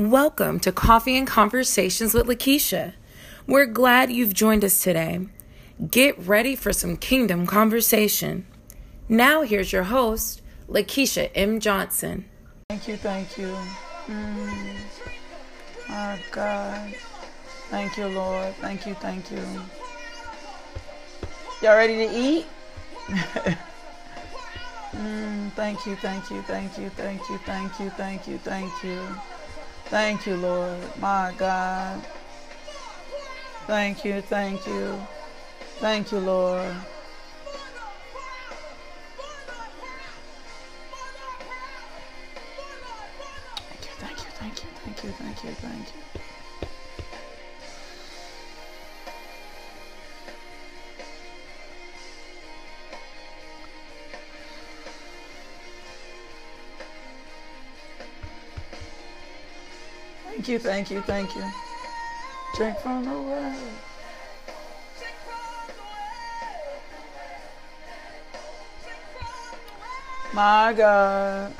Welcome to Coffee and Conversations with Lakeisha. We're glad you've joined us today. Get ready for some kingdom conversation. Now, here's your host, Lakeisha M. Johnson. Thank you, thank you. Mm. My God. Thank you, Lord. Thank you, thank you. Y'all ready to eat? mm, thank you, thank you, thank you, thank you, thank you, thank you, thank you. Thank you, Lord. My God. Thank you, thank you. Thank you, Lord. Thank you, thank you, thank you, thank you, thank you, thank you. Thank you, thank you. Drink from the well. My God.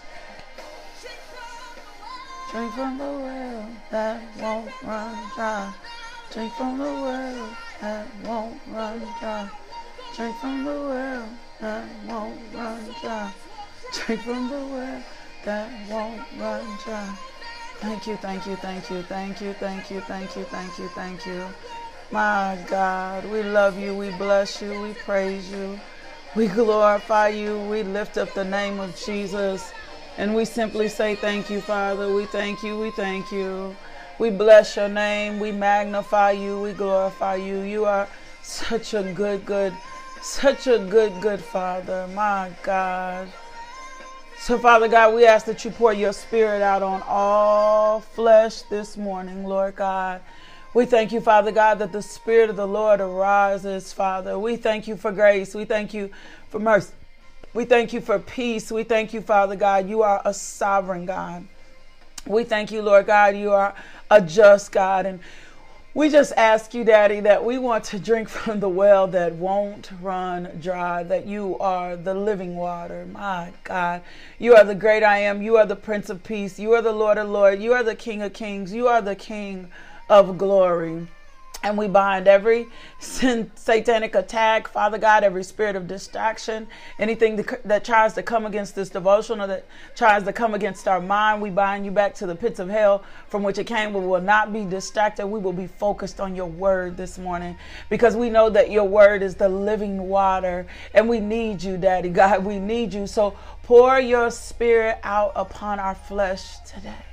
Drink from the well that won't run dry. Drink from the well that won't run dry. Drink from the well that won't run dry. Drink from the well that won't run dry. Thank you, thank you, thank you, thank you, thank you, thank you, thank you, thank you. My God, we love you, we bless you, we praise you, we glorify you, we lift up the name of Jesus, and we simply say thank you, Father. We thank you, we thank you. We bless your name, we magnify you, we glorify you. You are such a good, good, such a good, good Father. My God. So, Father God, we ask that you pour your spirit out on all flesh this morning, Lord God. We thank you, Father God, that the Spirit of the Lord arises, Father. We thank you for grace. We thank you for mercy. We thank you for peace. We thank you, Father God. You are a sovereign God. We thank you, Lord God. You are a just God. And we just ask you, Daddy, that we want to drink from the well that won't run dry, that you are the living water. My God. You are the great I am. You are the Prince of Peace. You are the Lord of Lords. You are the King of Kings. You are the King of Glory. And we bind every satanic attack, Father God, every spirit of distraction, anything that tries to come against this devotion or that tries to come against our mind, we bind you back to the pits of hell from which it came. We will not be distracted. We will be focused on your word this morning because we know that your word is the living water and we need you, Daddy God. We need you. So pour your spirit out upon our flesh today.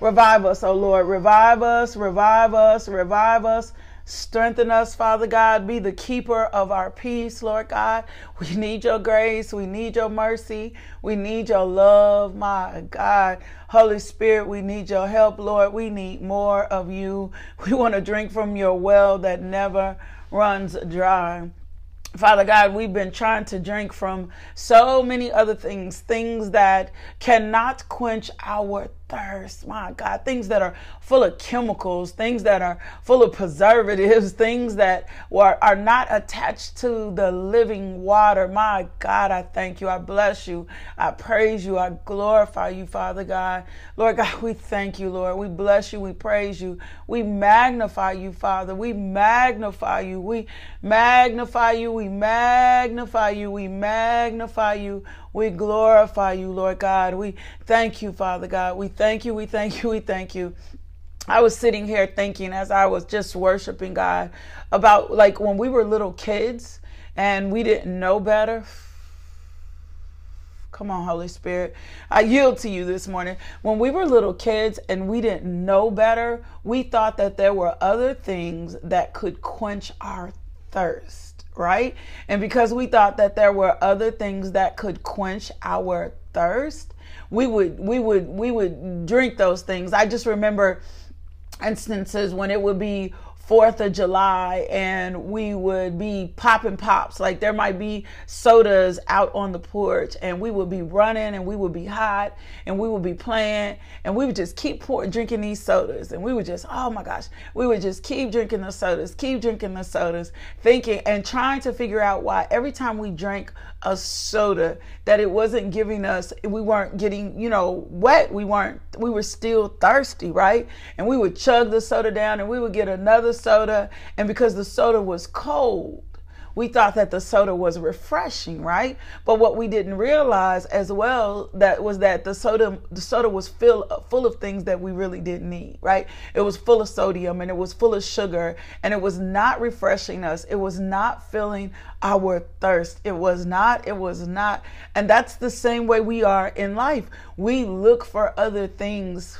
Revive us, O Lord. Revive us, revive us, revive us. Strengthen us, Father God. Be the keeper of our peace, Lord God. We need your grace. We need your mercy. We need your love, my God. Holy Spirit, we need your help, Lord. We need more of you. We want to drink from your well that never runs dry. Father God, we've been trying to drink from so many other things, things that cannot quench our thirst. My God, things that are full of chemicals, things that are full of preservatives, things that are, are not attached to the living water. My God, I thank you. I bless you. I praise you. I glorify you, Father God. Lord God, we thank you, Lord. We bless you. We praise you. We magnify you, Father. We magnify you. We magnify you. We magnify you. We magnify you. We glorify you, Lord God. We thank you, Father God. We thank you. We thank you. We thank you. I was sitting here thinking as I was just worshiping God about like when we were little kids and we didn't know better. Come on, Holy Spirit. I yield to you this morning. When we were little kids and we didn't know better, we thought that there were other things that could quench our thirst right? And because we thought that there were other things that could quench our thirst, we would we would we would drink those things. I just remember instances when it would be Fourth of July and we would be popping pops. Like there might be sodas out on the porch and we would be running and we would be hot and we would be playing and we would just keep pour, drinking these sodas and we would just, oh my gosh, we would just keep drinking the sodas, keep drinking the sodas, thinking and trying to figure out why every time we drank a soda that it wasn't giving us we weren't getting you know wet. We weren't we were still thirsty right? And we would chug the soda down and we would get another soda. And because the soda was cold we thought that the soda was refreshing, right? But what we didn't realize as well that was that the soda the soda was full full of things that we really didn't need, right? It was full of sodium and it was full of sugar and it was not refreshing us. It was not filling our thirst. It was not, it was not. And that's the same way we are in life. We look for other things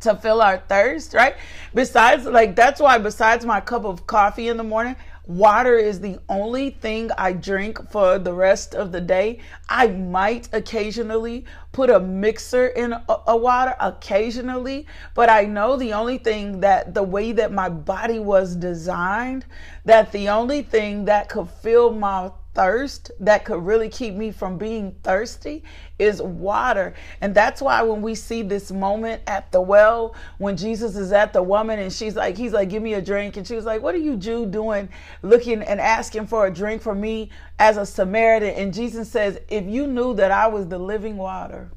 to fill our thirst, right? Besides, like, that's why, besides my cup of coffee in the morning, Water is the only thing I drink for the rest of the day. I might occasionally put a mixer in a, a, water occasionally, but I know the only thing that the way that my body was designed, that the only thing that could fill my thirst that could really keep me from being thirsty is water. And that's why when we see this moment at the well, when Jesus is at the woman and she's like, he's like, give me a drink. And she was like, what are you Jew doing looking and asking for a drink for me as a Samaritan? And Jesus says, if you knew that I was the living water,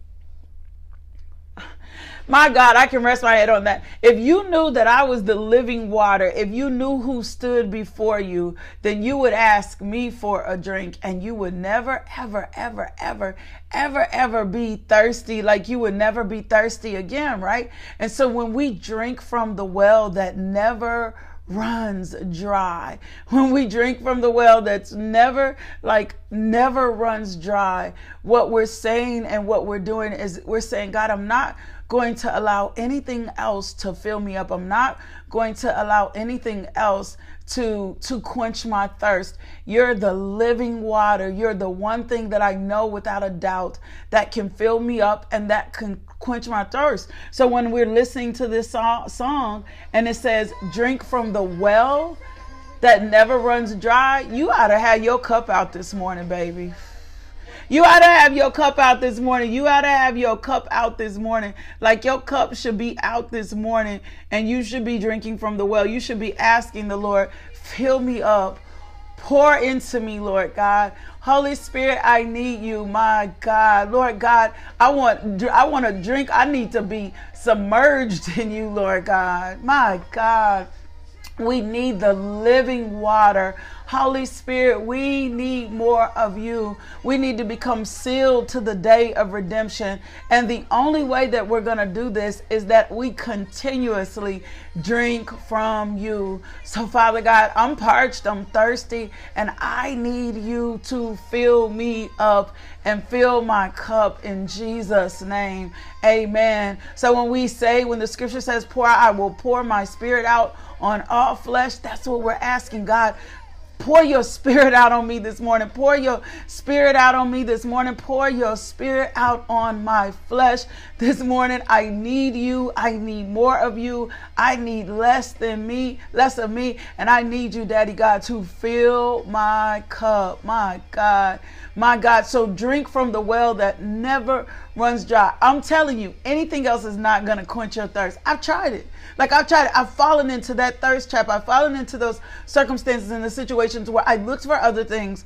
my God, I can rest my head on that. If you knew that I was the living water, if you knew who stood before you, then you would ask me for a drink and you would never, ever, ever, ever, ever, ever be thirsty like you would never be thirsty again, right? And so when we drink from the well that never runs dry. When we drink from the well that's never, like, never runs dry, what we're saying and what we're doing is we're saying, God, I'm not going to allow anything else to fill me up. I'm not going to allow anything else to to quench my thirst. You're the living water. You're the one thing that I know without a doubt that can fill me up and that can quench my thirst. So when we're listening to this song and it says drink from the well that never runs dry, you ought to have your cup out this morning, baby. You ought to have your cup out this morning. You ought to have your cup out this morning. Like your cup should be out this morning and you should be drinking from the well. You should be asking the Lord, fill me up. Pour into me, Lord God. Holy Spirit, I need you, my God. Lord God, I want I want to drink. I need to be submerged in you, Lord God. My God. We need the living water Holy Spirit, we need more of you. We need to become sealed to the day of redemption. And the only way that we're going to do this is that we continuously drink from you. So, Father God, I'm parched, I'm thirsty, and I need you to fill me up and fill my cup in Jesus' name. Amen. So, when we say, when the scripture says, pour, I will pour my spirit out on all flesh, that's what we're asking God Pour your spirit out on me this morning. Pour your spirit out on me this morning. Pour your spirit out on my flesh this morning. I need you. I need more of you. I need less than me, less of me. And I need you, Daddy God, to fill my cup. My God. My God. So drink from the well that never runs dry. I'm telling you, anything else is not going to quench your thirst. I've tried it. Like I've tried, it. I've fallen into that thirst trap. I've fallen into those circumstances and the situations where I looked for other things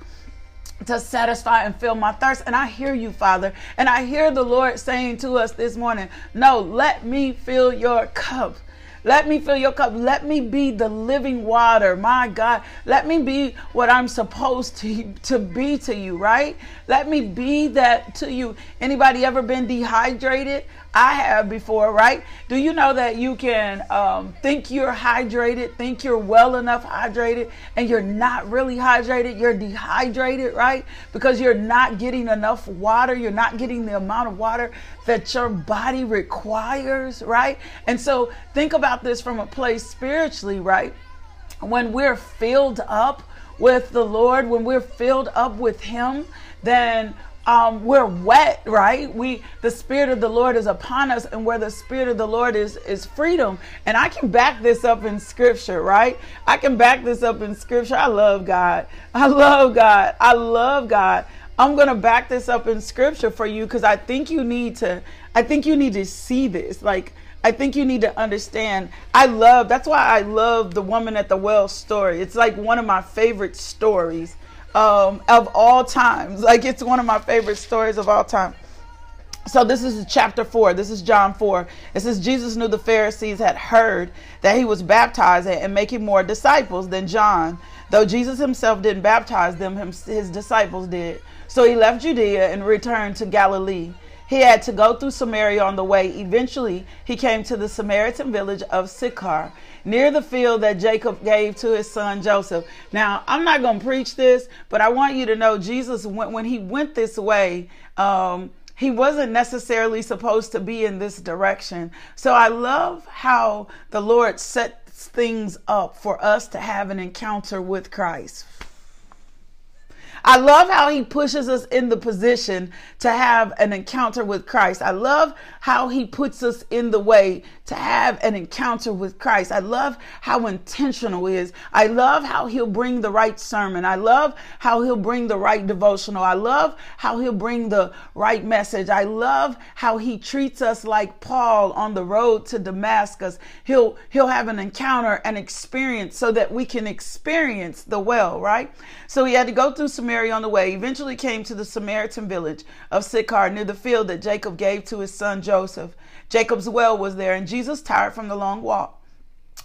to satisfy and fill my thirst. And I hear you, Father. And I hear the Lord saying to us this morning, No, let me fill your cup. Let me fill your cup. Let me be the living water. My God, let me be what I'm supposed to, to be to you, right? Let me be that to you. Anybody ever been dehydrated? I have before, right? Do you know that you can um, think you're hydrated, think you're well enough hydrated, and you're not really hydrated? You're dehydrated, right? Because you're not getting enough water. You're not getting the amount of water that your body requires, right? And so think about this from a place spiritually, right? When we're filled up with the Lord, when we're filled up with Him, then um, we're wet, right? We the spirit of the Lord is upon us, and where the spirit of the Lord is is freedom. And I can back this up in scripture, right? I can back this up in scripture. I love God. I love God. I love God. I'm gonna back this up in scripture for you because I think you need to. I think you need to see this, like. I think you need to understand. I love, that's why I love the woman at the well story. It's like one of my favorite stories um, of all times. Like it's one of my favorite stories of all time. So this is chapter 4. This is John 4. It says Jesus knew the Pharisees had heard that he was baptizing and making more disciples than John. Though Jesus himself didn't baptize them, his disciples did. So he left Judea and returned to Galilee. He had to go through Samaria on the way. Eventually, he came to the Samaritan village of Sychar near the field that Jacob gave to his son Joseph. Now, I'm not going to preach this, but I want you to know Jesus, went, when he went this way, um, he wasn't necessarily supposed to be in this direction. So I love how the Lord sets things up for us to have an encounter with Christ. I love how he pushes us in the position to have an encounter with Christ. I love how he puts us in the way to have an encounter with Christ. I love how intentional he is. I love how he'll bring the right sermon. I love how he'll bring the right devotional. I love how he'll bring the right message. I love how he treats us like Paul on the road to Damascus. He'll he'll have an encounter and experience so that we can experience the well, right? So he had to go through Samaria on the way, eventually came to the Samaritan village of Sychar near the field that Jacob gave to his son Joseph. Jacob's well was there, and Jesus, tired from the long walk,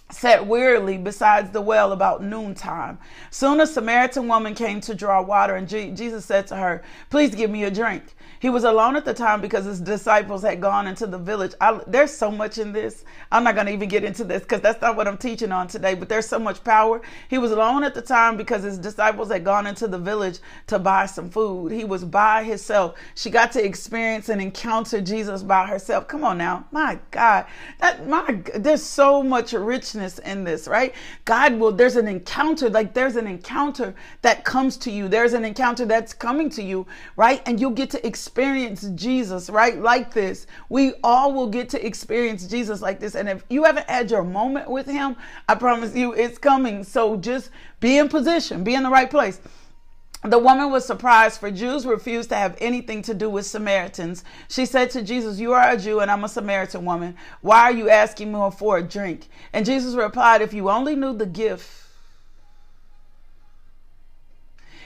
sat wearily beside the well about noontime. Soon a Samaritan woman came to draw water, and Jesus said to her, Please give me a drink. He was alone at the time because his disciples had gone into the village. I, there's so much in this. I'm not going to even get into this because that's not what I'm teaching on today, but there's so much power. He was alone at the time because his disciples had gone into the village to buy some food. He was by himself. She got to experience and encounter Jesus by herself. Come on now. My God. That my there's so much richness in this, right? God will there's an encounter like there's an encounter that comes to you. There's an encounter that's coming to you, right? And you'll get to experience experience Jesus, right? Like this. We all will get to experience Jesus like this. And if you haven't had your moment with him, I promise you it's coming. So just be in position, be in the right place. The woman was surprised, for Jews refused to have anything to do with Samaritans. She said to Jesus, You are a Jew and I'm a Samaritan woman. Why are you asking me for a drink? And Jesus replied, If you only knew the gift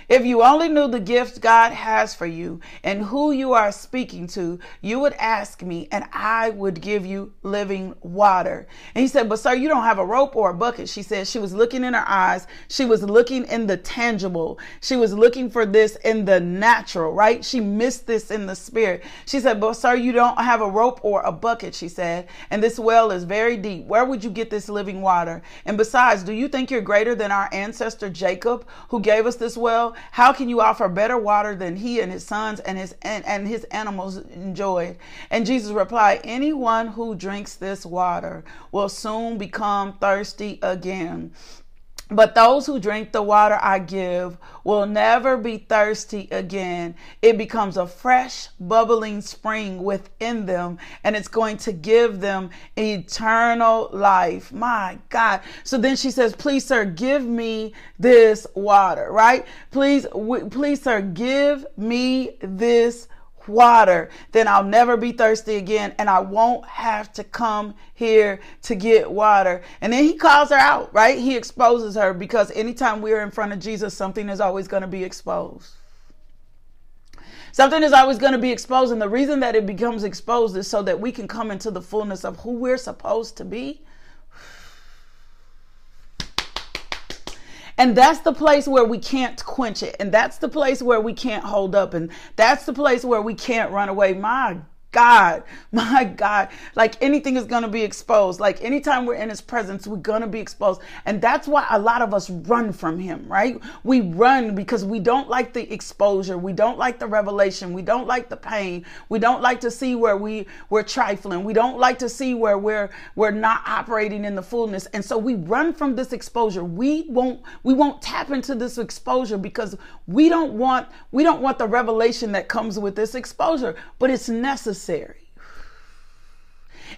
If you only knew the gift God has for you and who you are speaking to, you would ask me and I would give you living water. And he said, But sir, you don't have a rope or a bucket. She said she was looking in her eyes. She was looking in the tangible. She was looking for this in the natural, right? She missed this in the spirit. She said, But sir, you don't have a rope or a bucket, she said. And this well is very deep. Where would you get this living water? And besides, do you think you're greater than our ancestor Jacob, who gave us this well? How can you offer better water than he and his sons and his and, and his animals enjoyed? And Jesus replied, Anyone who drinks this water will soon become thirsty again. But those who drink the water I give will never be thirsty again. It becomes a fresh, bubbling spring within them, and it's going to give them eternal life. My God. So then she says, Please, sir, give me this water, right? Please, please, sir, give me this water, then I'll never be thirsty again and I won't have to come here to get water. And then he calls her out, right? He exposes her because anytime we're in front of Jesus, something is always going to be exposed. Something is always going to be exposed. And the reason that it becomes exposed is so that we can come into the fullness of who we're supposed to be And that's the place where we can't quench it. And that's the place where we can't hold up. And that's the place where we can't run away. My God, my God, like anything is going to be exposed. Like anytime we're in his presence, we're going to be exposed. And that's why a lot of us run from him, right? We run because we don't like the exposure. We don't like the revelation. We don't like the pain. We don't like to see where we we're trifling. We don't like to see where we're we're not operating in the fullness. And so we run from this exposure. We won't we won't tap into this exposure because we don't want we don't want the revelation that comes with this exposure, but it's necessary.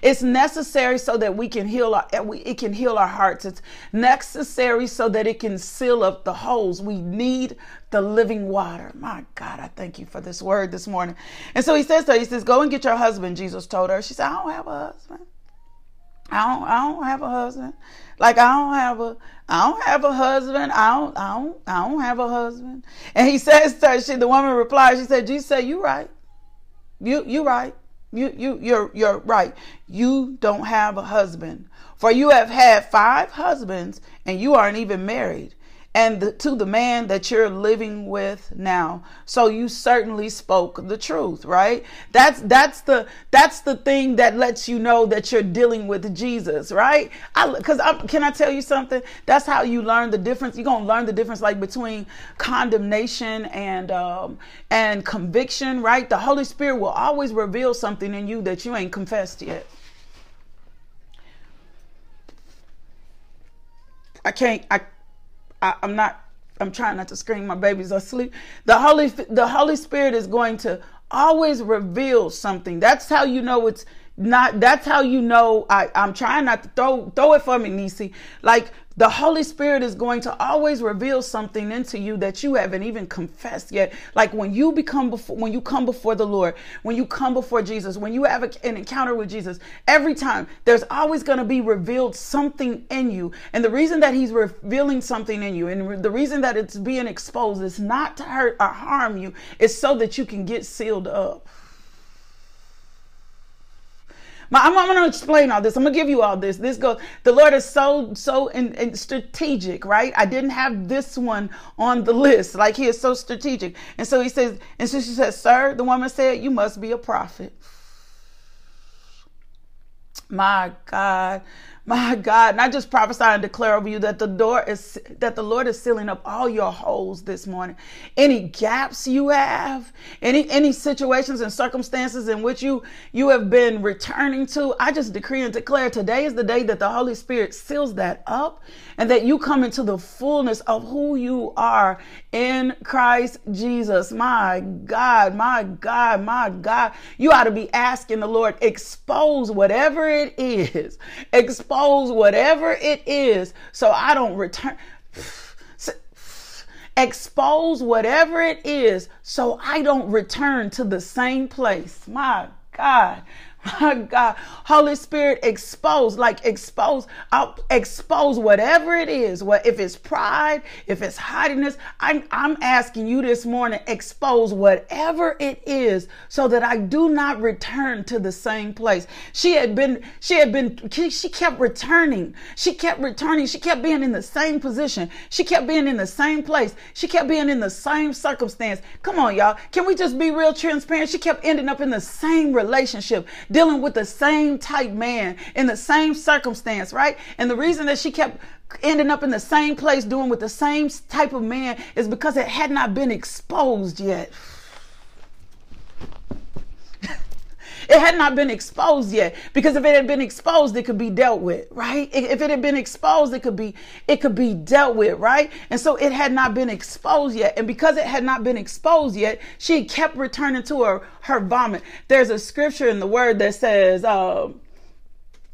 It's necessary so that we can heal our it can heal our hearts. It's necessary so that it can seal up the holes. We need the living water. My God, I thank you for this word this morning. And so he says to her, he says, Go and get your husband, Jesus told her. She said, I don't have a husband. I don't I don't have a husband. Like I don't have a I don't have a husband. I don't I don't I don't have a husband. And he says to her, she the woman replied, she said, Jesus said, You right. You you right. You you you're you're right. You don't have a husband. For you have had five husbands and you aren't even married and the, to the man that you're living with now. So you certainly spoke the truth, right? That's that's the that's the thing that lets you know that you're dealing with Jesus, right? Because can I tell you something? That's how you learn the difference. You're gonna learn the difference, like between condemnation and um, and conviction, right? The Holy Spirit will always reveal something in you that you ain't confessed yet. I can't. I I, I'm not I'm trying not to scream. My baby's asleep. The Holy the Holy Spirit is going to always reveal something. That's how you know it's not. That's how you know. I I'm trying not to throw throw it for me, Nisi. Like the Holy Spirit is going to always reveal something into you that you haven't even confessed yet. Like when you become before, when you come before the Lord, when you come before Jesus, when you have an encounter with Jesus, every time there's always going to be revealed something in you. And the reason that He's revealing something in you, and the reason that it's being exposed, is not to hurt or harm you. It's so that you can get sealed up. My, I'm, I'm going to explain all this. I'm going to give you all this. This goes, the Lord is so, so in, in strategic, right? I didn't have this one on the list. Like he is so strategic. And so he says, and so she says, sir, the woman said, you must be a prophet. My God my God, and I just prophesy and declare over you that the door is that the Lord is sealing up all your holes this morning. Any gaps you have, any any situations and circumstances in which you you have been returning to, I just decree and declare today is the day that the Holy Spirit seals that up and that you come into the fullness of who you are in Christ Jesus. My God, my God, my God. You ought to be asking the Lord, expose whatever it is. Expose expose whatever it is so I don't return. Expose whatever it is so I don't return to the same place. My God. My God, Holy Spirit, expose, like expose, I'll expose whatever it is. What if it's pride, if it's haughtiness? I'm I'm asking you this morning, expose whatever it is, so that I do not return to the same place. She had been, she had been, she kept returning. She kept returning. She kept being in the same position. She kept being in the same place. She kept being in the same circumstance. Come on, y'all. Can we just be real transparent? She kept ending up in the same relationship dealing with the same type man in the same circumstance, right? And the reason that she kept ending up in the same place doing with the same type of man is because it had not been exposed yet. It had not been exposed yet because if it had been exposed, it could be dealt with, right? If it had been exposed, it could be it could be dealt with, right? And so it had not been exposed yet, and because it had not been exposed yet, she kept returning to her her vomit. There's a scripture in the Word that says. Uh,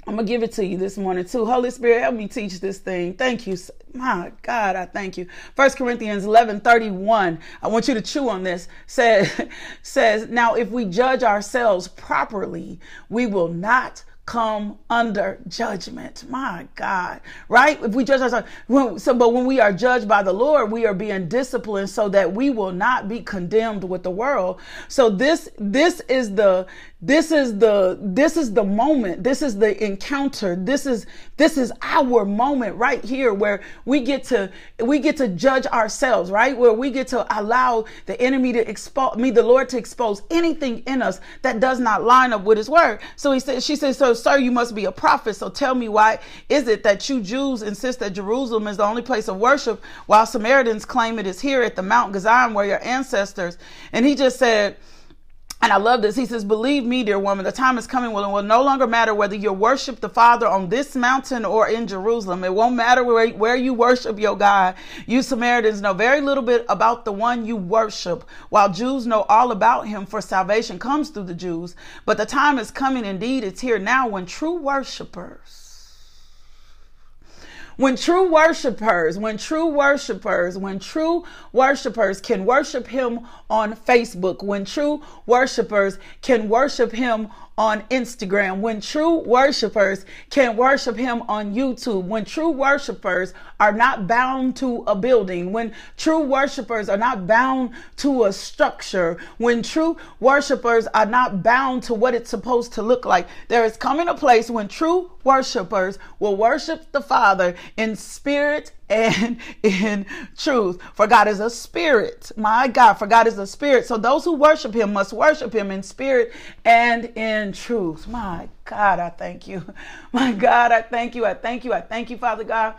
I'm gonna give it to you this morning too. Holy Spirit, help me teach this thing. Thank you. My God, I thank you. First Corinthians 11, 31. I want you to chew on this. Says, says, now if we judge ourselves properly, we will not come under judgment. My God, right? If we judge ourselves, so but when we are judged by the Lord, we are being disciplined so that we will not be condemned with the world. So this this is the this is the this is the moment. This is the encounter. This is this is our moment right here where we get to we get to judge ourselves right? Where we get to allow the enemy to expose me the lord to expose anything in us that does not line up with his word. So he said she said so sir you must be a prophet. So tell me why is it that you jews insist that jerusalem is the only place of worship while samaritans claim it is here at the mount Gerizim where your ancestors and he just said and I love this. He says, Believe me, dear woman, the time is coming when it will no longer matter whether you worship the Father on this mountain or in Jerusalem. It won't matter where, where you worship your God. You Samaritans know very little bit about the one you worship, while Jews know all about him, for salvation comes through the Jews. But the time is coming, indeed, it's here now, when true worshipers when true worshipers, when true worshipers, when true worshipers can worship him on Facebook, when true worshipers can worship him on Instagram, when true worshipers can worship him on YouTube, when true worshipers are not bound to a building, when true worshipers are not bound to a structure, when true worshipers are not bound to what it's supposed to look like, there is coming a place when true worshipers will worship the Father in spirit and in truth. For God is a spirit. My God, for God is a spirit. So those who worship him must worship him in spirit and in truth. My God, I thank you. My God, I thank you. I thank you. I thank you, Father God.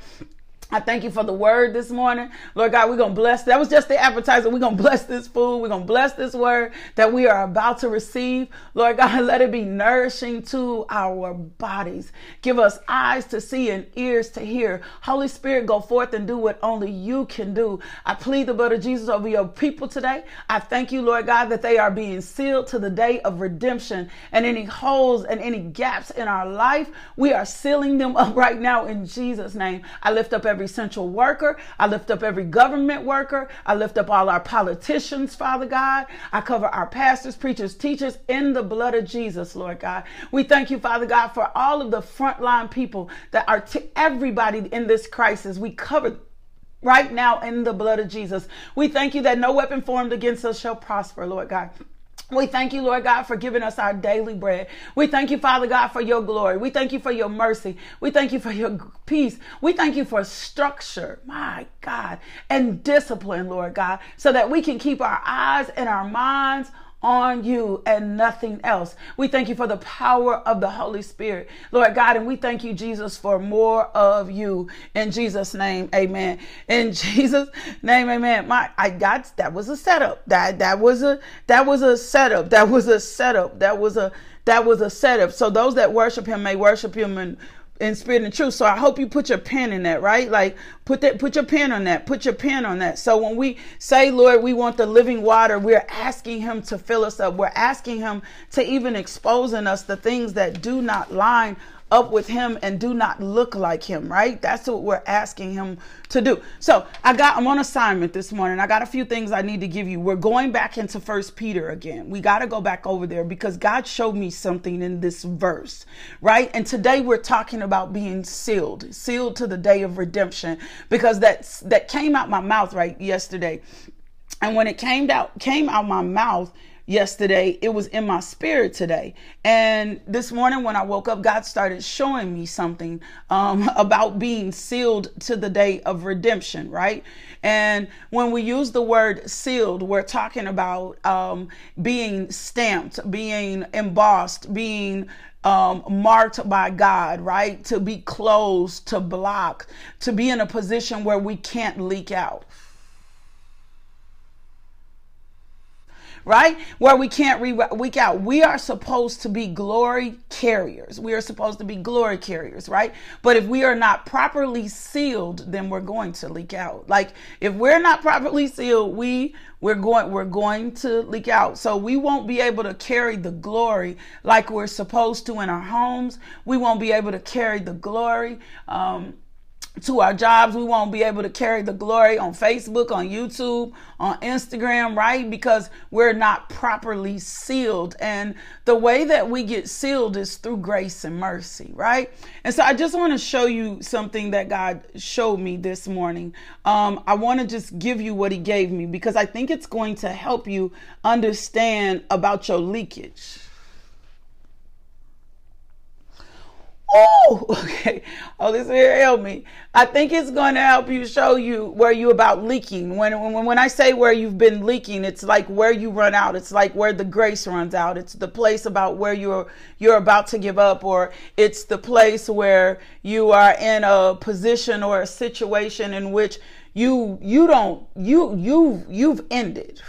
I thank you for the word this morning. Lord God, we're going to bless. That was just the appetizer. We're going to bless this food. We're going to bless this word that we are about to receive. Lord God, let it be nourishing to our bodies. Give us eyes to see and ears to hear. Holy Spirit, go forth and do what only you can do. I plead the blood of Jesus over your people today. I thank you, Lord God, that they are being sealed to the day of redemption and any holes and any gaps in our life. We are sealing them up right now in Jesus' name. I lift up every every central worker. I lift up every government worker. I lift up all our politicians, Father God. I cover our pastors, preachers, teachers in the blood of Jesus, Lord God. We thank you, Father God, for all of the frontline people that are to everybody in this crisis. We cover right now in the blood of Jesus. We thank you that no weapon formed against us shall prosper, Lord God. We thank you, Lord God, for giving us our daily bread. We thank you, Father God, for your glory. We thank you for your mercy. We thank you for your peace. We thank you for structure, my God, and discipline, Lord God, so that we can keep our eyes and our minds on you and nothing else. We thank you for the power of the Holy Spirit, Lord God, and we thank you, Jesus, for more of you. In Jesus' name, amen. In Jesus' name, amen. My I got that was a setup. That that was a that was a setup. That was a setup. That was a that was a setup. So those that worship him may worship him in in spirit and truth. So I hope you put your pen in that, right? Like put that, put your pen on that, put your pen on that. So when we say, Lord, we want the living water, we're asking him to fill us up. We're asking him to even expose in us the things that do not line up with him and do not look like him, right? That's what we're asking him to do. So I got, I'm on assignment this morning. I got a few things I need to give you. We're going back into First Peter again. We got to go back over there because God showed me something in this verse, right? And today we're talking about being sealed, sealed to the day of redemption because that's, that came out my mouth right yesterday. And when it came out, came out my mouth, yesterday. It was in my spirit today. And this morning when I woke up, God started showing me something um, about being sealed to the day of redemption, right? And when we use the word sealed, we're talking about um, being stamped, being embossed, being um, marked by God, right? To be closed, to block, to be in a position where we can't leak out. Right? Where we can't re- week out. We are supposed to be glory carriers. We are supposed to be glory carriers, right? But if we are not properly sealed, then we're going to leak out. Like if we're not properly sealed, we we're going we're going to leak out. So we won't be able to carry the glory like we're supposed to in our homes. We won't be able to carry the glory um, to our jobs. We won't be able to carry the glory on Facebook, on YouTube, on Instagram, right? Because we're not properly sealed. And the way that we get sealed is through grace and mercy, right? And so I just want to show you something that God showed me this morning. Um, I want to just give you what He gave me because I think it's going to help you understand about your leakage Woo! Okay. Holy Spirit, help me. I think it's going to help you show you where you about leaking. When, when when I say where you've been leaking, it's like where you run out. It's like where the grace runs out. It's the place about where you're you're about to give up, or it's the place where you are in a position or a situation in which you you don't you you you've ended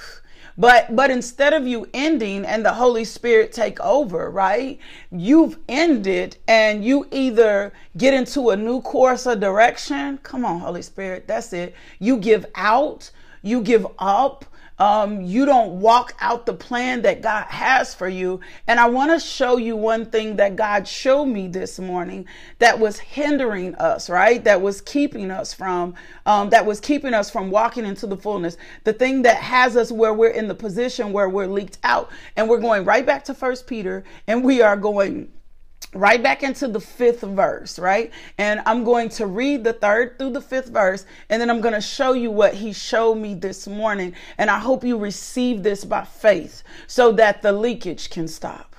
but but instead of you ending and the Holy Spirit take over, right? You've ended and you either get into a new course of direction. Come on, Holy Spirit, that's it. You give out, you give up, um, you don't walk out the plan that God has for you. And I want to show you one thing that God showed me this morning that was hindering us, right? That was keeping us from, um, that was keeping us from walking into the fullness. The thing that has us where we're in the position where we're leaked out and we're going right back to First Peter and we are going right back into the fifth verse, right? And I'm going to read the third through the fifth verse, and then I'm going to show you what he showed me this morning. And I hope you receive this by faith so that the leakage can stop.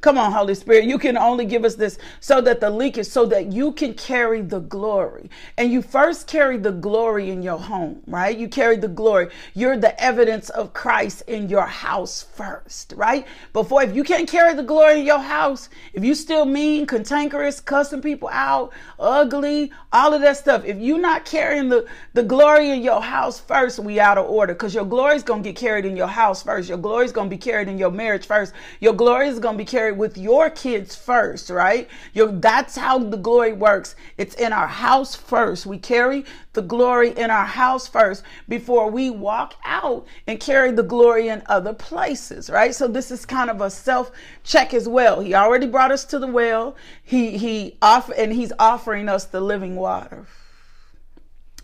Come on, Holy Spirit. You can only give us this so that the leak is so that you can carry the glory. And you first carry the glory in your home, right? You carry the glory. You're the evidence of Christ in your house first, right? Before, if you can't carry the glory in your house, if you still mean, cantankerous, cussing people out, ugly, all of that stuff, if you're not carrying the, the glory in your house first, we out of order because your glory is going to get carried in your house first. Your glory is going to be carried in your marriage first. Your glory is going to be carried with your kids first, right? Your, that's how the glory works. It's in our house first. We carry the glory in our house first before we walk out and carry the glory in other places, right? So this is kind of a self check as well. He already brought us to the well. He he offer and he's offering us the living water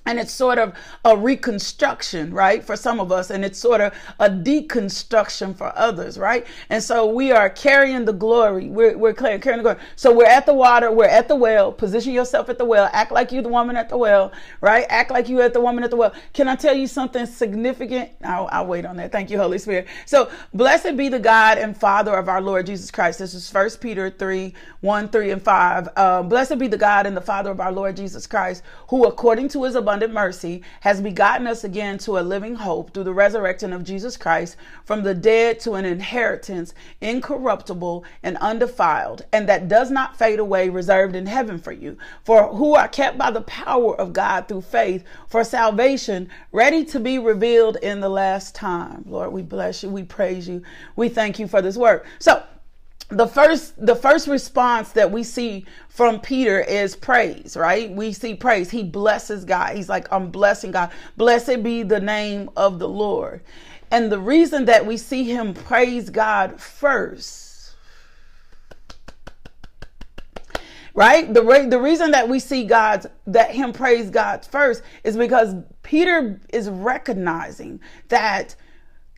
and it's sort of a reconstruction, right, for some of us, and it's sort of a deconstruction for others, right? And so we are carrying the glory. We're, we're carrying the glory. So we're at the water, we're at the well. Position yourself at the well. Act like you're the woman at the well, right? Act like you're at the woman at the well. Can I tell you something significant? I'll, I'll wait on that. Thank you, Holy Spirit. So blessed be the God and Father of our Lord Jesus Christ. This is First Peter 3 1, 3, and 5. Uh, blessed be the God and the Father of our Lord Jesus Christ, who according to his abundance abundant mercy has begotten us again to a living hope through the resurrection of Jesus Christ from the dead to an inheritance incorruptible and undefiled, and that does not fade away, reserved in heaven for you, for who are kept by the power of God through faith for salvation, ready to be revealed in the last time. Lord, we bless you, we praise you, we thank you for this work. So, the first the first response that we see from Peter is praise, right? We see praise. He blesses God. He's like, I'm blessing God. Blessed be the name of the Lord. And the reason that we see him praise God first, right? The re- the reason that we see God's that him praise God first is because Peter is recognizing that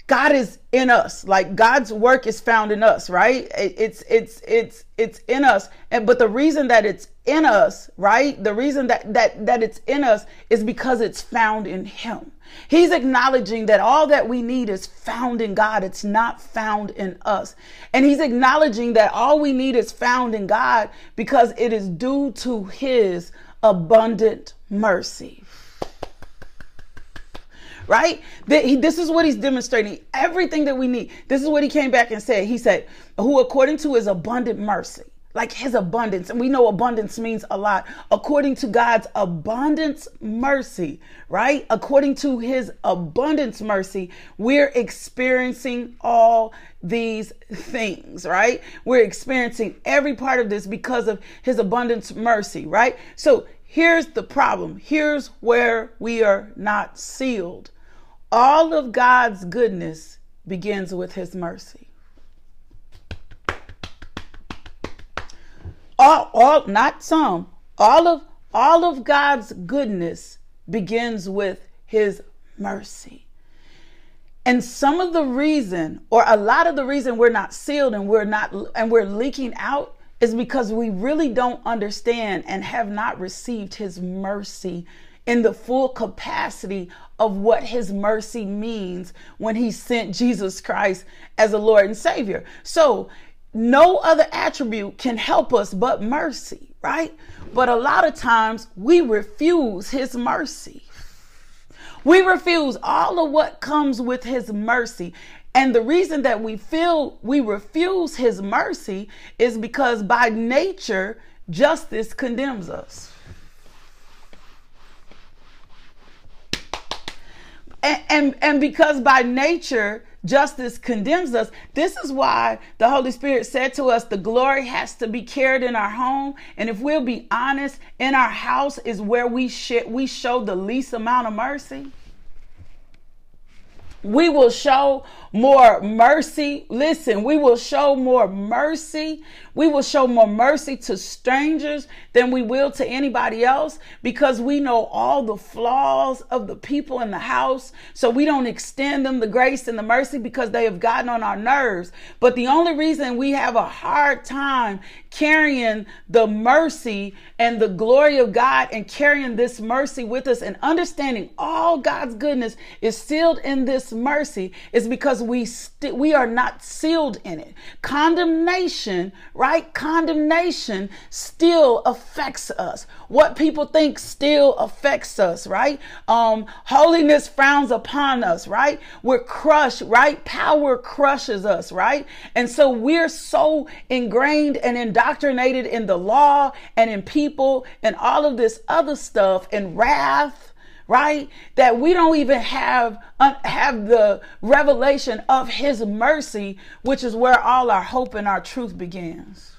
God is in us. Like God's work is found in us, right? It's it's it's it's in us. And but the reason that it's in us, right? The reason that that that it's in us is because it's found in him. He's acknowledging that all that we need is found in God. It's not found in us. And he's acknowledging that all we need is found in God because it is due to his abundant mercy right? This is what he's demonstrating. Everything that we need. This is what he came back and said. He said, who according to his abundant mercy, like his abundance, and we know abundance means a lot. According to God's abundance mercy, right? According to his abundance mercy, we're experiencing all these things, right? We're experiencing every part of this because of his abundance mercy, right? So here's the problem. Here's where we are not sealed all of God's goodness begins with his mercy. All, all not some, all of all of God's goodness begins with his mercy. And some of the reason, or a lot of the reason we're not sealed and we're not and we're leaking out is because we really don't understand and have not received his mercy in the full capacity of what his mercy means when he sent Jesus Christ as a Lord and Savior. So, no other attribute can help us but mercy, right? But a lot of times we refuse his mercy. We refuse all of what comes with his mercy. And the reason that we feel we refuse his mercy is because by nature, justice condemns us. And, and, and because by nature, justice condemns us. This is why the Holy Spirit said to us the glory has to be carried in our home. And if we'll be honest, in our house is where we sh- we show the least amount of mercy. We will show more mercy. Listen, we will show more mercy. We will show more mercy to strangers than we will to anybody else because we know all the flaws of the people in the house. So we don't extend them the grace and the mercy because they have gotten on our nerves. But the only reason we have a hard time carrying the mercy and the glory of God and carrying this mercy with us and understanding all God's goodness is sealed in this mercy is because we st- we are not sealed in it. Condemnation, right? Condemnation still affects us. What people think still affects us, right? Um, holiness frowns upon us, right? We're crushed, right? Power crushes us, right? And so we're so ingrained and indoctrinated in the law and in people and all of this other stuff and wrath right? That we don't even have uh, have the revelation of his mercy, which is where all our hope and our truth begins.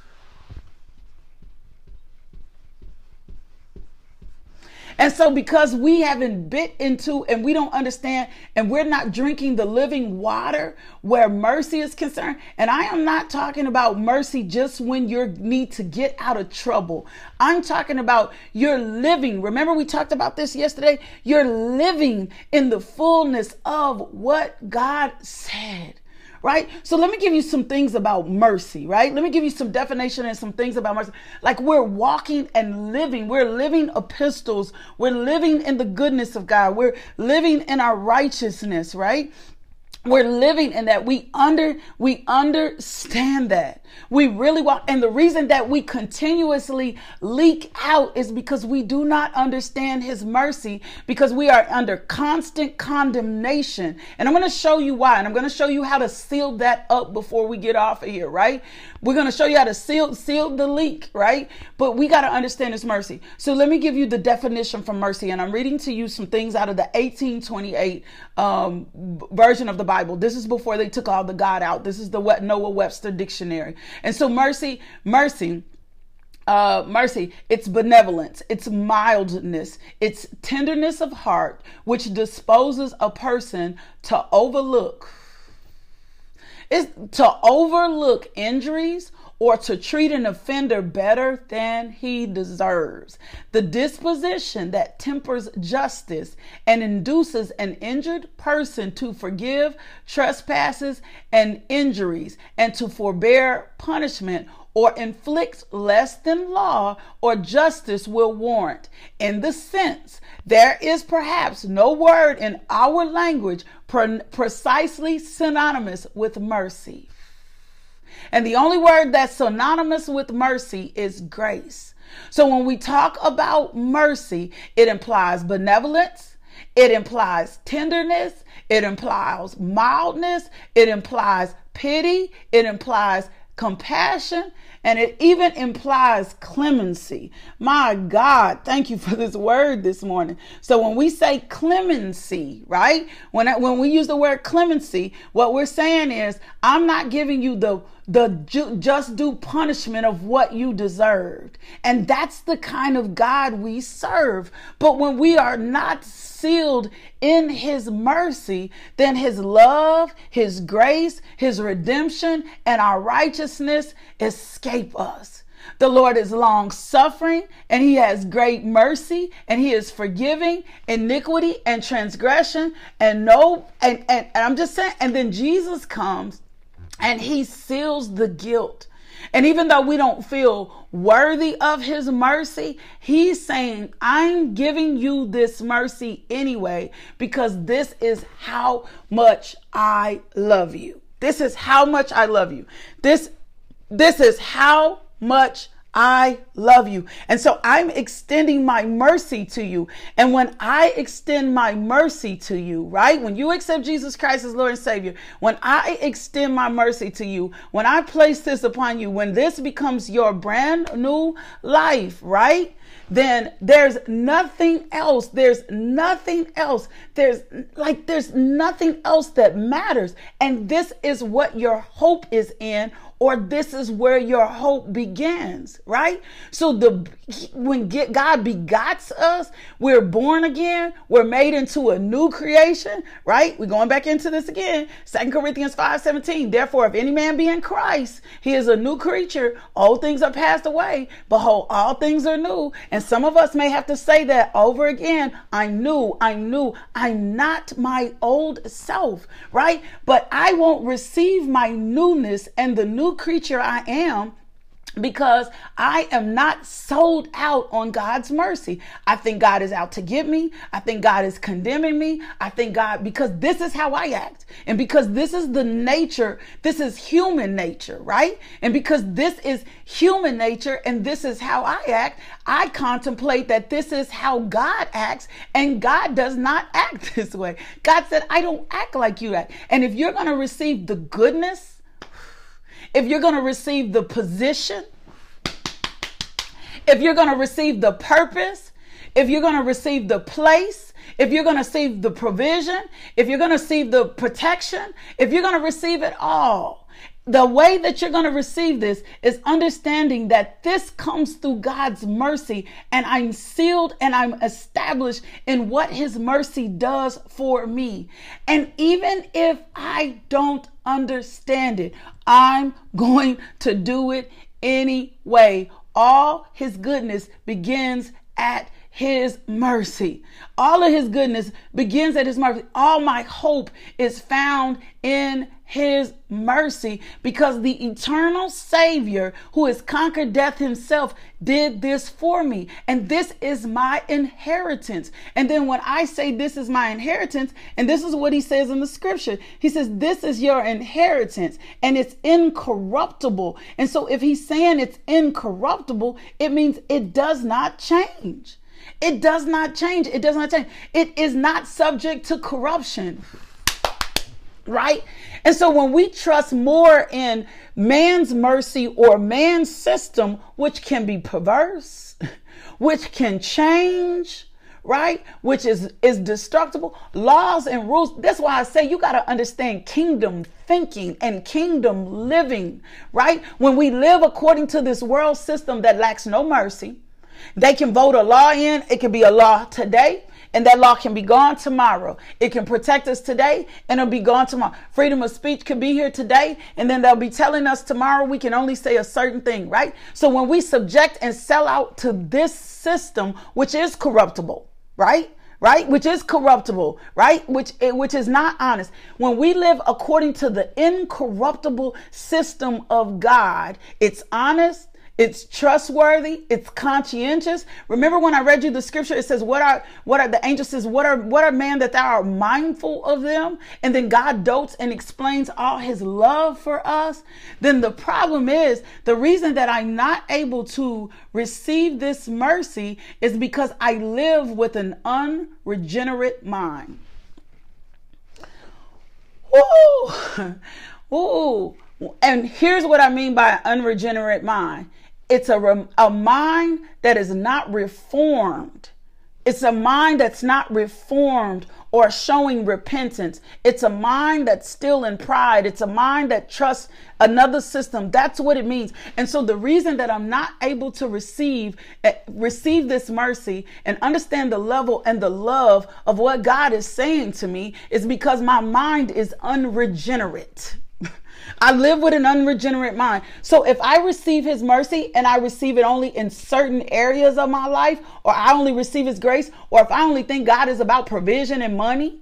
And so, because we haven't bit into and we don't understand, and we're not drinking the living water where mercy is concerned, and I am not talking about mercy just when you need to get out of trouble. I'm talking about you're living. Remember, we talked about this yesterday? You're living in the fullness of what God said right? So let me give you some things about mercy, right? Let me give you some definition and some things about mercy. Like we're walking and living, we're living epistles, we're living in the goodness of God, we're living in our righteousness, right? we're living in that we under we understand that we really want and the reason that we continuously leak out is because we do not understand his mercy because we are under constant condemnation. And i'm going to show you why and i'm going to show you how to seal that up before we get off of here right? We're going to show you how to seal seal the leak right? But we got to understand his mercy. So let me give you the definition for mercy and i'm reading to you some things out of the 1828 um, version of the bible. This is before they took all the god out. This is the noah webster dictionary and so mercy, mercy, uh, mercy, it's benevolence, it's mildness, it's tenderness of heart, which disposes a person to overlook. It's to overlook injuries or to treat an offender better than he deserves. The disposition that tempers justice and induces an injured person to forgive trespasses and injuries and to forbear punishment or inflict less than law or justice will warrant. In the sense, there is perhaps no word in our language pre- precisely synonymous with mercy. And the only word that's synonymous with mercy is grace. So when we talk about mercy, it implies benevolence, it implies tenderness, it implies mildness, it implies pity, it implies compassion, and it even implies clemency. My God, thank you for this word this morning. So when we say clemency, right? When I, when we use the word clemency, what we're saying is I'm not giving you the the ju- just due punishment of what you deserved. And that's the kind of God we serve. But when we are not sealed in his mercy, then his love, his grace, his redemption, and our righteousness escape us. The Lord is long suffering and he has great mercy and he is forgiving iniquity and transgression and no and, and, and I'm just saying and then Jesus comes and he seals the guilt. And even though we don't feel worthy of his mercy, he's saying, I'm giving you this mercy anyway because this is how much I love you. This is how much I love you. This This is how much I love you. And so I'm extending my mercy to you. And when I extend my mercy to you, right? When you accept Jesus Christ as Lord and Savior, when I extend my mercy to you, when I place this upon you, when this becomes your brand new life, right? then there's nothing else. There's nothing else. There's like, there's nothing else that matters. And this is what your hope is in or this is where your hope begins, right? So the when get, God begots us, we're born again, we're made into a new creation, right? We're going back into this again. Second Corinthians 5 17. Therefore, if any man be in Christ, he is a new creature. Old things are passed away. Behold, all things are new. And some of us may have to say that over again. I'm new, I'm new, I'm not my old self, right? But I won't receive my newness and the new new creature I am because I am not sold out on God's mercy. I think God is out to get me. I think God is condemning me. I think God, because this is how I act. And because this is the nature, this is human nature, right? And because this is human nature and this is how I act, I contemplate that this is how God acts and God does not act this way. God said, I don't act like you act. And if you're going to receive the goodness, if you're going to receive the position, if you're going to receive the purpose, if you're going to receive the place, if you're going to receive the provision, if you're going to receive the protection, if you're going to receive it all, the way that you're going to receive this is understanding that this comes through God's mercy and I'm sealed and I'm established in what his mercy does for me. And even if I don't understand it, I'm going to do it anyway. All his goodness begins at his mercy. All of his goodness begins at his mercy. All my hope is found in his mercy because the eternal Savior who has conquered death himself did this for me. And this is my inheritance. And then when I say this is my inheritance, and this is what he says in the scripture, he says, This is your inheritance and it's incorruptible. And so if he's saying it's incorruptible, it means it does not change. It does not change. It does not change. It is not subject to corruption right? And so when we trust more in man's mercy or man's system, which can be perverse, which can change, right? Which is is destructible. Laws and rules. That's why I say you got to understand kingdom thinking and kingdom living, right? When we live according to this world system that lacks no mercy, they can vote a law in. It can be a law today and that law can be gone tomorrow. It can protect us today and it'll be gone tomorrow. Freedom of speech can be here today and then they'll be telling us tomorrow we can only say a certain thing, right? So when we subject and sell out to this system, which is corruptible, right? right which is corruptible right which eh, which is not honest when we live according to the incorruptible system of god it's honest it's trustworthy. It's conscientious. Remember when I read you the scripture, it says, "What are what are the angel says? What are what are man that thou art mindful of them?" And then God dotes and explains all His love for us. Then the problem is the reason that I'm not able to receive this mercy is because I live with an unregenerate mind. Ooh, ooh. And here's what I mean by unregenerate mind it's a, a mind that is not reformed. It's a mind that's not reformed or showing repentance. It's a mind that's still in pride. It's a mind that trusts another system. That's what it means. And so the reason that I'm not able to receive eh, receive this mercy and understand the level and the love of what God is saying to me is because my mind is unregenerate. I live with an unregenerate mind. So if I receive his mercy and I receive it only in certain areas of my life, or I only receive his grace, or if I only think God is about provision and money,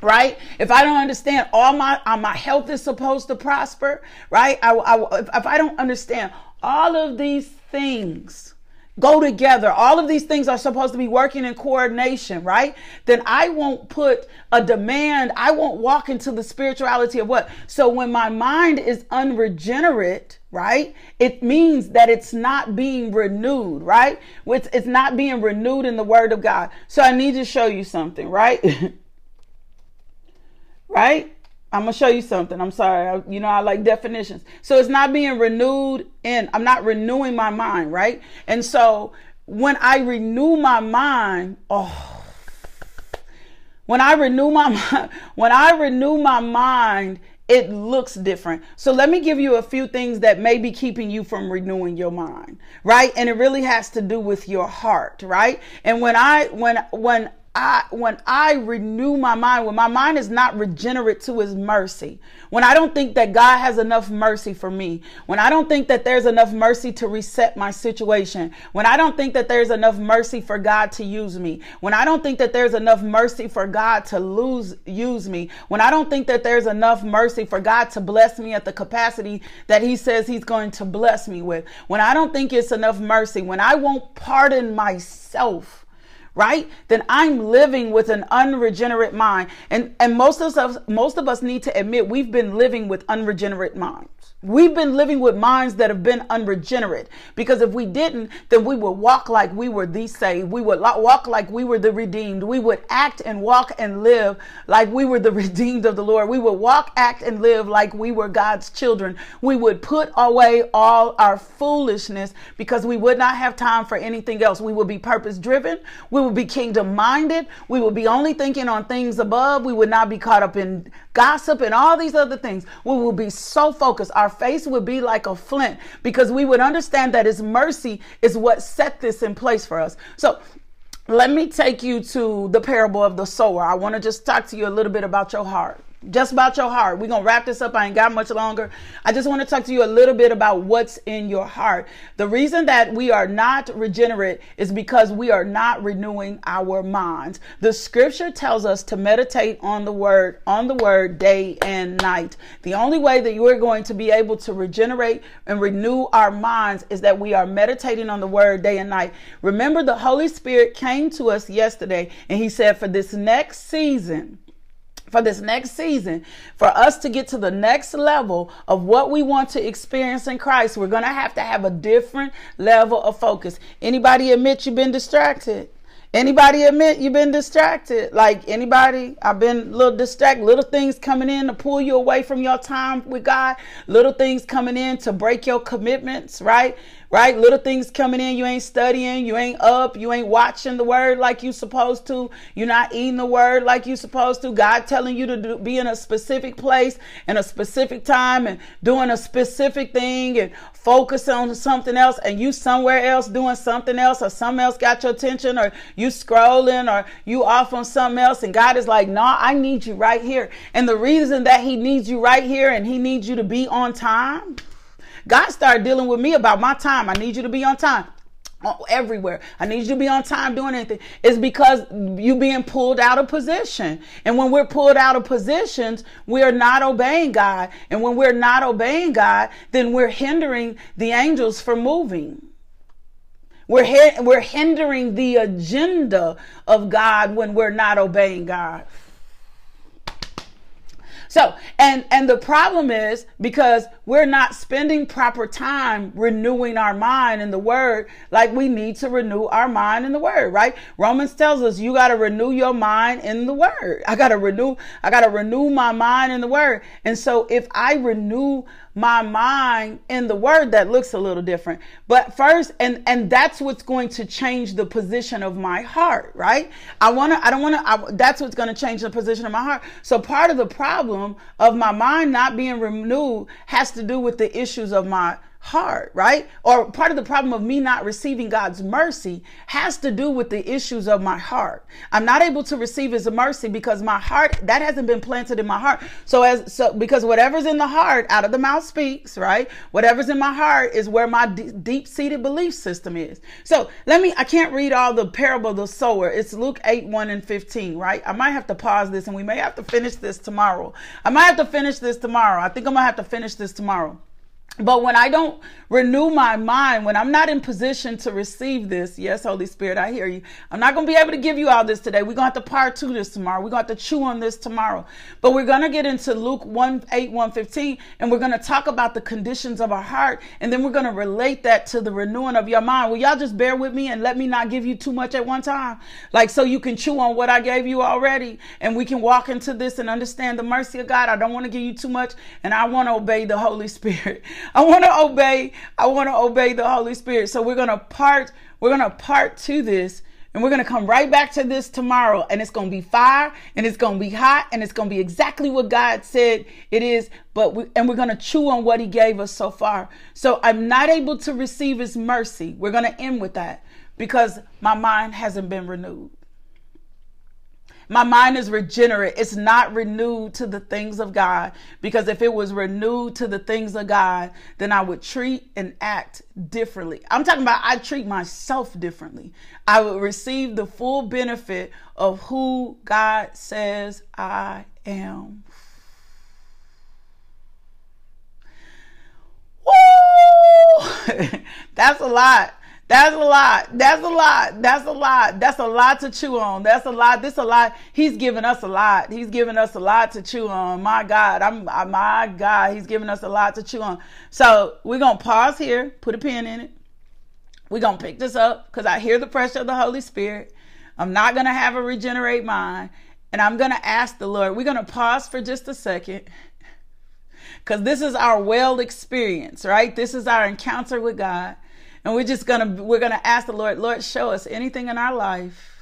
right? If I don't understand all my uh, my health is supposed to prosper, right? I, I, if, if I don't understand all of these things, go together. All of these things are supposed to be working in coordination, right? Then I won't put a demand. I won't walk into the spirituality of what? So when my mind is unregenerate, right? It means that it's not being renewed, right? It's, it's not being renewed in the word of God. So I need to show you something, right? right? I'm gonna show you something. I'm sorry. I, you know, I like definitions. So it's not being renewed and I'm not renewing my mind, right? And so when I renew my mind, oh, when I renew my mind, when I renew my mind, it looks different. So let me give you a few things that may be keeping you from renewing your mind, right? And it really has to do with your heart, right? And when I when when I when I renew my mind, when my mind is not regenerate to his mercy, when I don't think that God has enough mercy for me, when I don't think that there's enough mercy to reset my situation, when I don't think that there's enough mercy for God to use me, when I don't think that there's enough mercy for God to lose use me, when I don't think that there's enough mercy for God to bless me at the capacity that he says he's going to bless me with, when I don't think it's enough mercy, when I won't pardon myself, right? Then I'm living with an unregenerate mind. And and most of us most of us need to admit we've been living with unregenerate minds. We've been living with minds that have been unregenerate because if we didn't, then we would walk like we were the saved. We would walk like we were the redeemed. We would act and walk and live like we were the redeemed of the Lord. We would walk, act, and live like we were God's children. We would put away all our foolishness because we would not have time for anything else. We would be purpose driven. We would be kingdom minded. We would be only thinking on things above. We would not be caught up in gossip and all these other things. We will be so focused. Our face would be like a flint because we would understand that His mercy is what set this in place for us. So, let me take you to the parable of the sower. I want to just talk to you a little bit about your heart just about your heart. We're going to wrap this up. I ain't got much longer. I just want to talk to you a little bit about what's in your heart. The reason that we are not regenerate is because we are not renewing our minds. The scripture tells us to meditate on the word, on the word day and night. The only way that you are going to be able to regenerate and renew our minds is that we are meditating on the word day and night. Remember, the Holy Spirit came to us yesterday and he said, for this next season, for this next season, for us to get to the next level of what we want to experience in Christ, we're going to have to have a different level of focus. Anybody admit you've been distracted? Anybody admit you've been distracted? Like anybody, I've been a little distracted. Little things coming in to pull you away from your time with God. Little things coming in to break your commitments, right? Right? Little things coming in, you ain't studying, you ain't up, you ain't watching the word like you supposed to, you're not eating the word like you supposed to. God telling you to do, be in a specific place in a specific time and doing a specific thing and focus on something else, and you somewhere else doing something else, or something else got your attention, or you scrolling, or you off on something else, and God is like, "No, I need you right here." And the reason that He needs you right here and He needs you to be on time God started dealing with me about my time. I need you to be on time oh, everywhere. I need you to be on time doing anything. It's because you being pulled out of position. And when we're pulled out of positions, we are not obeying God. And when we're not obeying God, then we're hindering the angels from moving. We're, he- we're hindering the agenda of God when we're not obeying God. So, and and the problem is because we're not spending proper time renewing our mind in the word like we need to renew our mind in the word, right? Romans tells us you got to renew your mind in the word. I got to renew I got to renew my mind in the word. And so if I renew my mind in the word that looks a little different. But first and and that's what's going to change the position of my heart right? I want to i don't want to that's what's going to change the position of my heart. So part of the problem of my mind not being renewed has to do with the issues of my heart, right? Or part of the problem of me not receiving God's mercy has to do with the issues of my heart. I'm not able to receive his mercy because my heart that hasn't been planted in my heart. So as so because whatever's in the heart out of the mouth speaks, right? Whatever's in my heart is where my d- deep-seated belief system is. So, let me I can't read all the parable of the sower. It's Luke 8 1 and 15, right? I might have to pause this and we may have to finish this tomorrow. I might have to finish this tomorrow. I think I'm going to have to finish this tomorrow. But when I don't renew my mind, when I'm not in position to receive this, yes, Holy Spirit, I hear you. I'm not going to be able to give you all this today. We're going to have to part two this tomorrow. We're going to have to chew on this tomorrow. But we're going to get into Luke 1 8, 115, and we're going to talk about the conditions of our heart. And then we're going to relate that to the renewing of your mind. Will y'all just bear with me and let me not give you too much at one time? Like, so you can chew on what I gave you already and we can walk into this and understand the mercy of God. I don't want to give you too much and I want to obey the Holy Spirit. I want to obey. I want to obey the Holy Spirit. So we're going to part, we're going to part to this and we're going to come right back to this tomorrow and it's going to be fire and it's going to be hot and it's going to be exactly what God said it is. But we, and we're going to chew on what he gave us so far. So I'm not able to receive his mercy. We're going to end with that because my mind hasn't been renewed. My mind is regenerate. It's not renewed to the things of God. Because if it was renewed to the things of God, then I would treat and act differently. I'm talking about I treat myself differently. I would receive the full benefit of who God says I am. Woo! That's a lot. That's a lot. That's a lot. That's a lot. That's a lot to chew on. That's a lot. This a lot. He's giving us a lot. He's giving us a lot to chew on. My God. I'm I, my God. He's giving us a lot to chew on. So we're gonna pause here, put a pin in it. We're gonna pick this up because I hear the pressure of the Holy Spirit. I'm not gonna have a regenerate mind. And I'm gonna ask the Lord. We're gonna pause for just a second. Because this is our well experience, right? This is our encounter with God. And we're just going to we're going to ask the Lord, Lord, show us anything in our life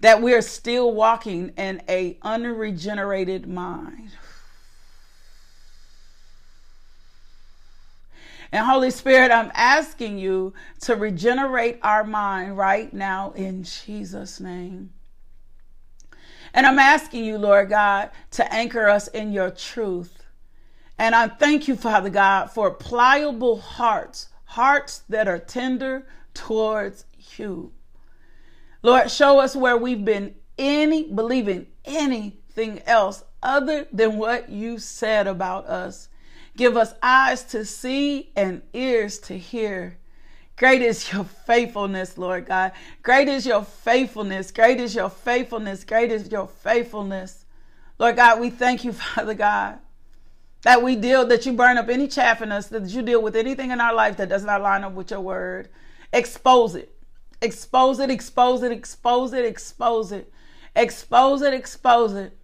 that we are still walking in a unregenerated mind. And Holy Spirit, I'm asking you to regenerate our mind right now in Jesus' name. And I'm asking you, Lord God, to anchor us in your truth. And I thank you, Father God, for pliable hearts hearts that are tender towards you. Lord, show us where we've been any believing anything else other than what you said about us. Give us eyes to see and ears to hear. Great is your faithfulness, Lord God. Great is your faithfulness. Great is your faithfulness. Great is your faithfulness. Lord God, we thank you, Father God, that we deal, that you burn up any chaff in us, that you deal with anything in our life that does not line up with your word. Expose it. Expose it, expose it, expose it, expose it. Expose it, expose it.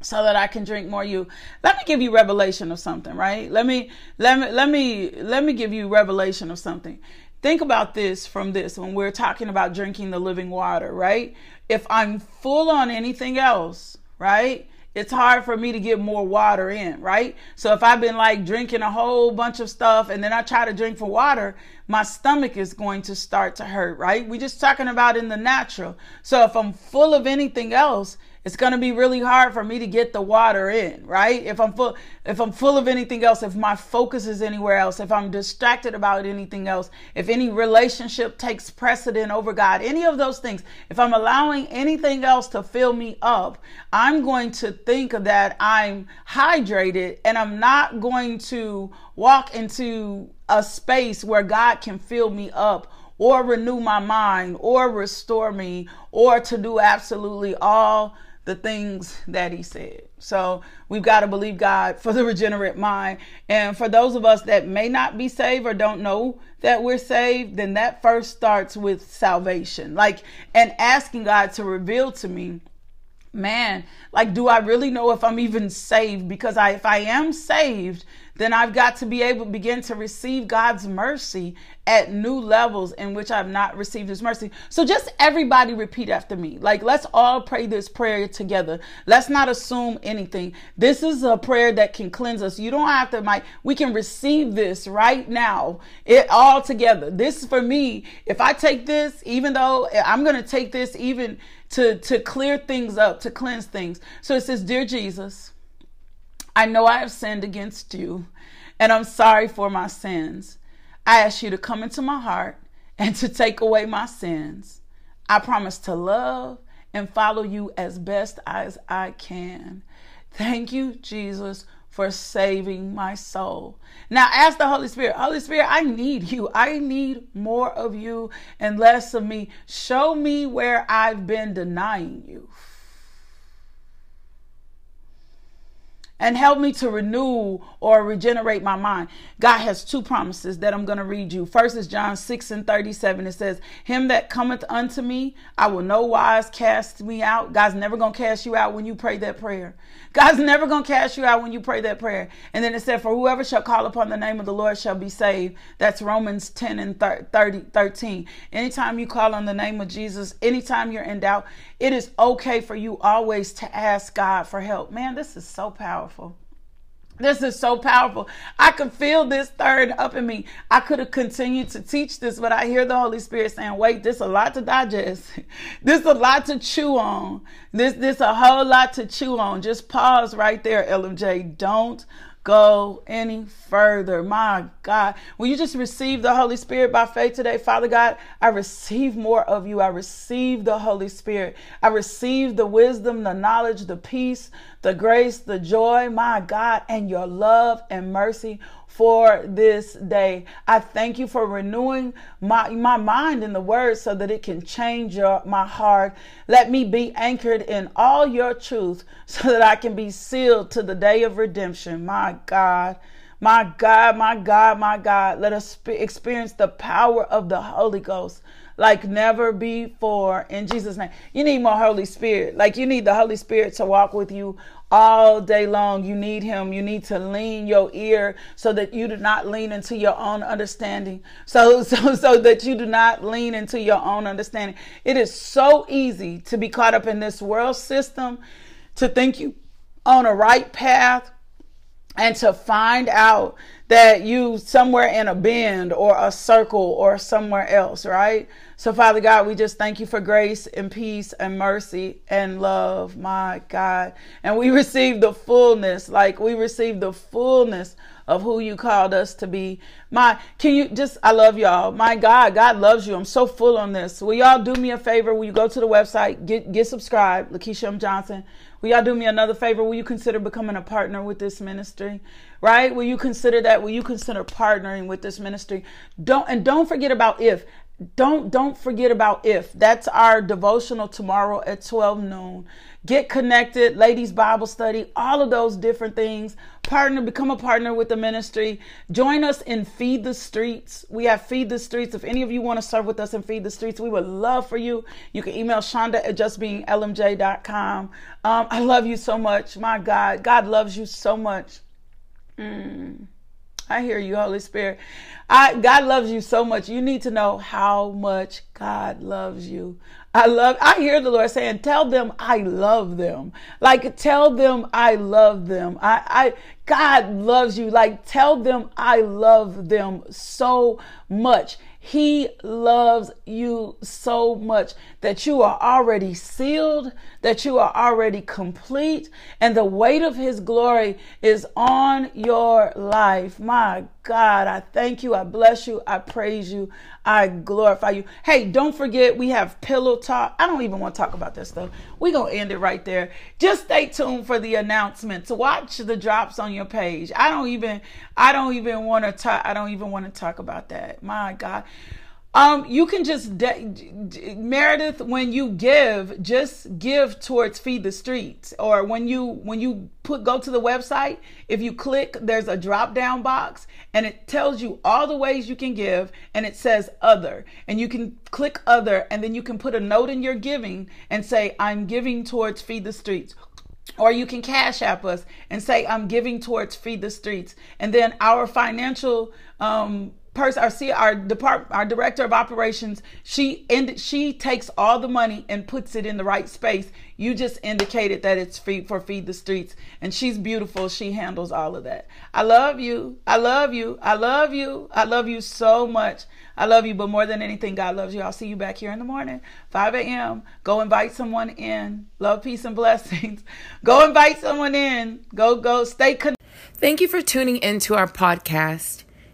So that I can drink more you. Let me give you revelation of something, right? Let me let me let me let me give you revelation of something. Think about this from this when we're talking about drinking the living water, right? If I'm full on anything else, right? It's hard for me to get more water in, right? So if I've been like drinking a whole bunch of stuff and then I try to drink for water, my stomach is going to start to hurt, right? We're just talking about in the natural. So if I'm full of anything else, it's going to be really hard for me to get the water in, right? If I'm full if I'm full of anything else, if my focus is anywhere else, if I'm distracted about anything else, if any relationship takes precedent over God, any of those things, if I'm allowing anything else to fill me up, I'm going to think that I'm hydrated and I'm not going to walk into a space where God can fill me up or renew my mind or restore me or to do absolutely all the things that he said. So we've got to believe God for the regenerate mind. And for those of us that may not be saved or don't know that we're saved, then that first starts with salvation. Like, and asking God to reveal to me, man, like, do I really know if I'm even saved? Because I, if I am saved, then I've got to be able to begin to receive God's mercy at new levels in which I've not received his mercy. So just everybody repeat after me. Like let's all pray this prayer together. Let's not assume anything. This is a prayer that can cleanse us. You don't have to Mike, we can receive this right now. It all together. This is for me. If I take this, even though I'm going to take this even to to clear things up, to cleanse things. So it says, "Dear Jesus, I know I have sinned against you, and I'm sorry for my sins. I ask you to come into my heart and to take away my sins. I promise to love and follow you as best as I can. Thank you, Jesus, for saving my soul. Now ask the Holy Spirit, Holy Spirit, I need you. I need more of you and less of me. Show me where I've been denying you. And help me to renew or regenerate my mind. God has two promises that I'm going to read you. First is John 6 and 37. It says, Him that cometh unto me, I will no wise cast me out. God's never going to cast you out when you pray that prayer. God's never going to cast you out when you pray that prayer. And then it said, For whoever shall call upon the name of the Lord shall be saved. That's Romans 10 and 30, 13. Anytime you call on the name of Jesus, anytime you're in doubt, it is okay for you always to ask God for help. Man, this is so powerful. This is so powerful. I can feel this third up in me. I could have continued to teach this, but I hear the Holy Spirit saying, wait, this is a lot to digest. this is a lot to chew on. This this a whole lot to chew on. Just pause right there, LMJ. Don't go any further. My God, will you just receive the Holy Spirit by faith today? Father God, I receive more of you. I receive the Holy Spirit. I receive the wisdom, the knowledge, the peace, the grace, the joy, my God, and your love and mercy for this day. I thank you for renewing my, my mind in the word so that it can change your, my heart. Let me be anchored in all your truth so that I can be sealed to the day of redemption. My God. My God, my God, my God, let us experience the power of the Holy Ghost like never before in Jesus' name. You need more Holy Spirit. Like you need the Holy Spirit to walk with you all day long. You need him. You need to lean your ear so that you do not lean into your own understanding. So, so, so that you do not lean into your own understanding. It is so easy to be caught up in this world system, to think you on a right path, and to find out that you somewhere in a bend or a circle or somewhere else, right? So, Father God, we just thank you for grace and peace and mercy and love, my God. And we receive the fullness, like we receive the fullness of who you called us to be. My, can you just, I love y'all. My God, God loves you. I'm so full on this. Will y'all do me a favor? Will you go to the website, get, get subscribed, Lakeisha M. Johnson. Will y'all do me another favor? Will you consider becoming a partner with this ministry? Right? Will you consider that? Will you consider partnering with this ministry? Don't, and don't forget about if don't don't forget about if. That's our devotional tomorrow at 12 noon. Get connected ladies bible study all of those different things. Partner become a partner with the ministry. Join us in feed the streets. We have feed the streets. If any of you want to serve with us in feed the streets we would love for you. You can email shonda at justbeinglmj.com um, i love you so much. My god god loves you so much. Mm. I hear you, Holy Spirit. I God loves you so much. You need to know how much God loves you. I love I hear the Lord saying, tell them I love them. Like tell them I love them. I I God loves you. Like tell them I love them so much. He loves you so much that you are already sealed, that you are already complete, and the weight of His glory is on your life. My God, I thank you. I bless you. I praise you. I glorify you. Hey, don't forget we have pillow talk. I don't even want to talk about this stuff. We're going to end it right there. Just stay tuned for the announcement to watch the drops on your page. I don't even I don't even want to talk I don't even want to talk about that. My God. Um, you can just de- Meredith when you give, just give towards feed the streets. Or when you when you put go to the website, if you click, there's a drop down box and it tells you all the ways you can give, and it says other, and you can click other, and then you can put a note in your giving and say I'm giving towards feed the streets. Or you can cash app us and say, I'm giving towards Feed the Streets. And then our financial um, person our see our our director of operations she she takes all the money and puts it in the right space. You just indicated that it's free for feed the streets and she's beautiful. She handles all of that. I love you. I love you. I love you. I love you so much. I love you but more than anything god loves you. I'll see you back here in the morning 5 a.m go invite someone in. Love peace and blessings. Go invite someone in. Go go. Stay connected thank you for tuning into our podcast